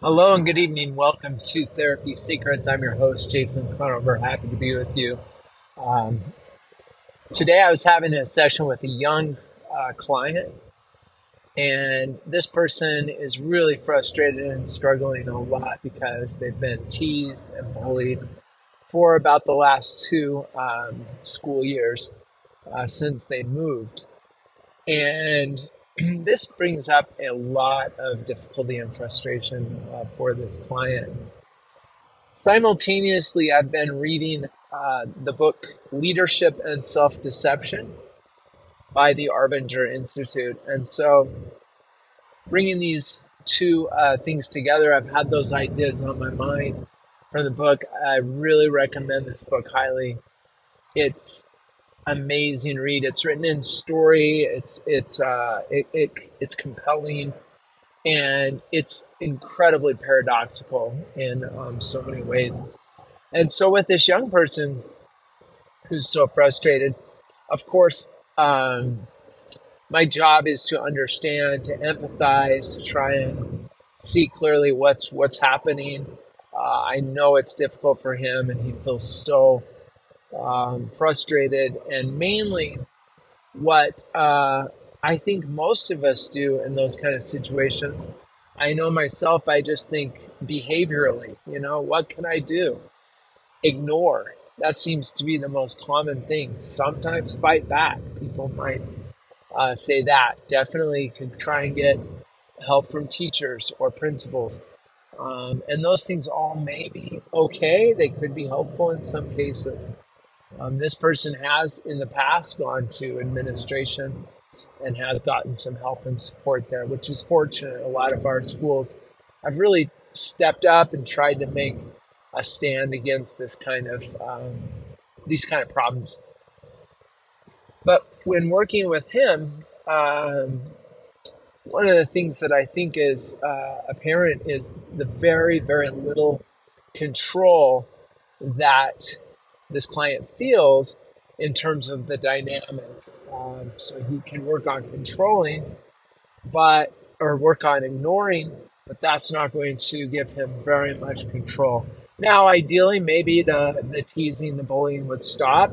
Hello and good evening. Welcome to Therapy Secrets. I'm your host, Jason Conover. Happy to be with you. Um, today, I was having a session with a young uh, client, and this person is really frustrated and struggling a lot because they've been teased and bullied for about the last two um, school years uh, since they moved. And this brings up a lot of difficulty and frustration uh, for this client. Simultaneously, I've been reading uh, the book Leadership and Self Deception by the Arbinger Institute. And so, bringing these two uh, things together, I've had those ideas on my mind from the book. I really recommend this book highly. It's amazing read. It's written in story. It's it's uh, it, it it's compelling, and it's incredibly paradoxical in um, so many ways. And so, with this young person who's so frustrated, of course, um, my job is to understand, to empathize, to try and see clearly what's what's happening. Uh, I know it's difficult for him, and he feels so um, frustrated, and mainly what uh, I think most of us do in those kind of situations. I know myself, I just think behaviorally, you know, what can I do? Ignore. That seems to be the most common thing. Sometimes fight back. People might uh, say that. Definitely can try and get help from teachers or principals. Um, and those things all may be okay. They could be helpful in some cases. Um, this person has in the past gone to administration and has gotten some help and support there, which is fortunate. A lot of our schools have really stepped up and tried to make a stand against this kind of um, these kind of problems. But when working with him, um, one of the things that I think is uh, apparent is the very, very little control that this client feels in terms of the dynamic. Um, so he can work on controlling, but or work on ignoring, but that's not going to give him very much control. Now, ideally, maybe the the teasing, the bullying would stop,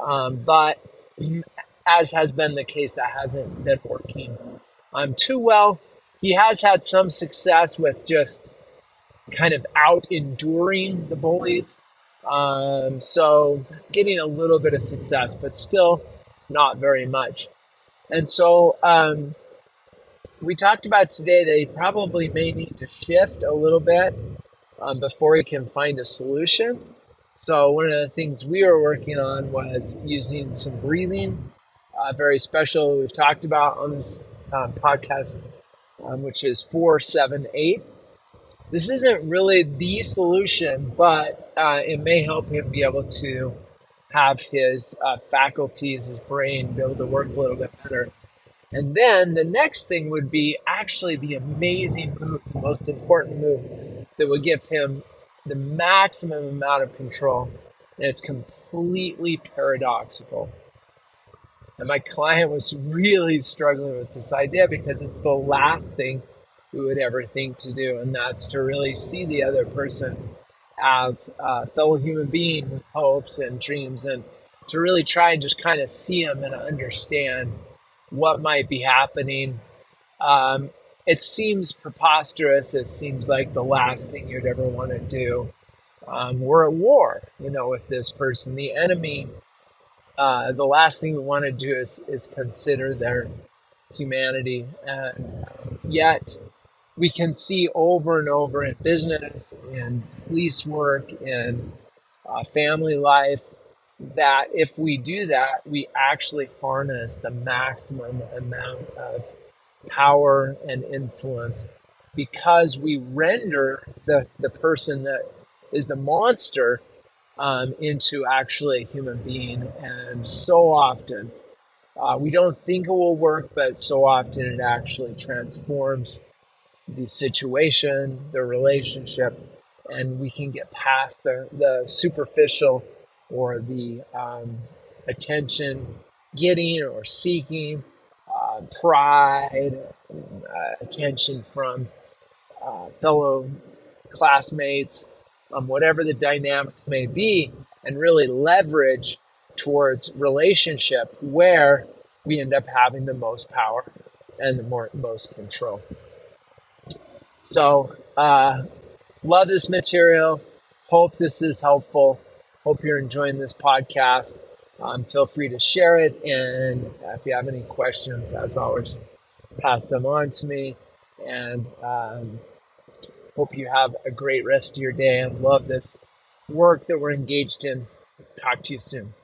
um, but as has been the case, that hasn't been working um, too well. He has had some success with just kind of out enduring the bullies um, so getting a little bit of success, but still not very much. And so um, we talked about today that he probably may need to shift a little bit um, before he can find a solution. So one of the things we were working on was using some breathing, uh, very special. We've talked about on this uh, podcast, um, which is four seven eight this isn't really the solution, but uh, it may help him be able to have his uh, faculties, his brain, be able to work a little bit better. And then the next thing would be actually the amazing move, the most important move that would give him the maximum amount of control. And it's completely paradoxical. And my client was really struggling with this idea because it's the last thing we would ever think to do, and that's to really see the other person as a fellow human being with hopes and dreams, and to really try and just kind of see them and understand what might be happening. Um, it seems preposterous. It seems like the last thing you'd ever want to do. Um, we're at war, you know, with this person. The enemy, uh, the last thing we want to do is, is consider their humanity. And yet, we can see over and over in business and police work and uh, family life that if we do that, we actually harness the maximum amount of power and influence because we render the, the person that is the monster um, into actually a human being. And so often, uh, we don't think it will work, but so often it actually transforms the situation, the relationship, and we can get past the, the superficial or the um, attention getting or seeking, uh, pride, uh, attention from uh, fellow classmates, um, whatever the dynamics may be, and really leverage towards relationship where we end up having the most power and the more, most control. So, uh, love this material. Hope this is helpful. Hope you're enjoying this podcast. Um, feel free to share it. And if you have any questions, as always, pass them on to me. And um, hope you have a great rest of your day and love this work that we're engaged in. Talk to you soon.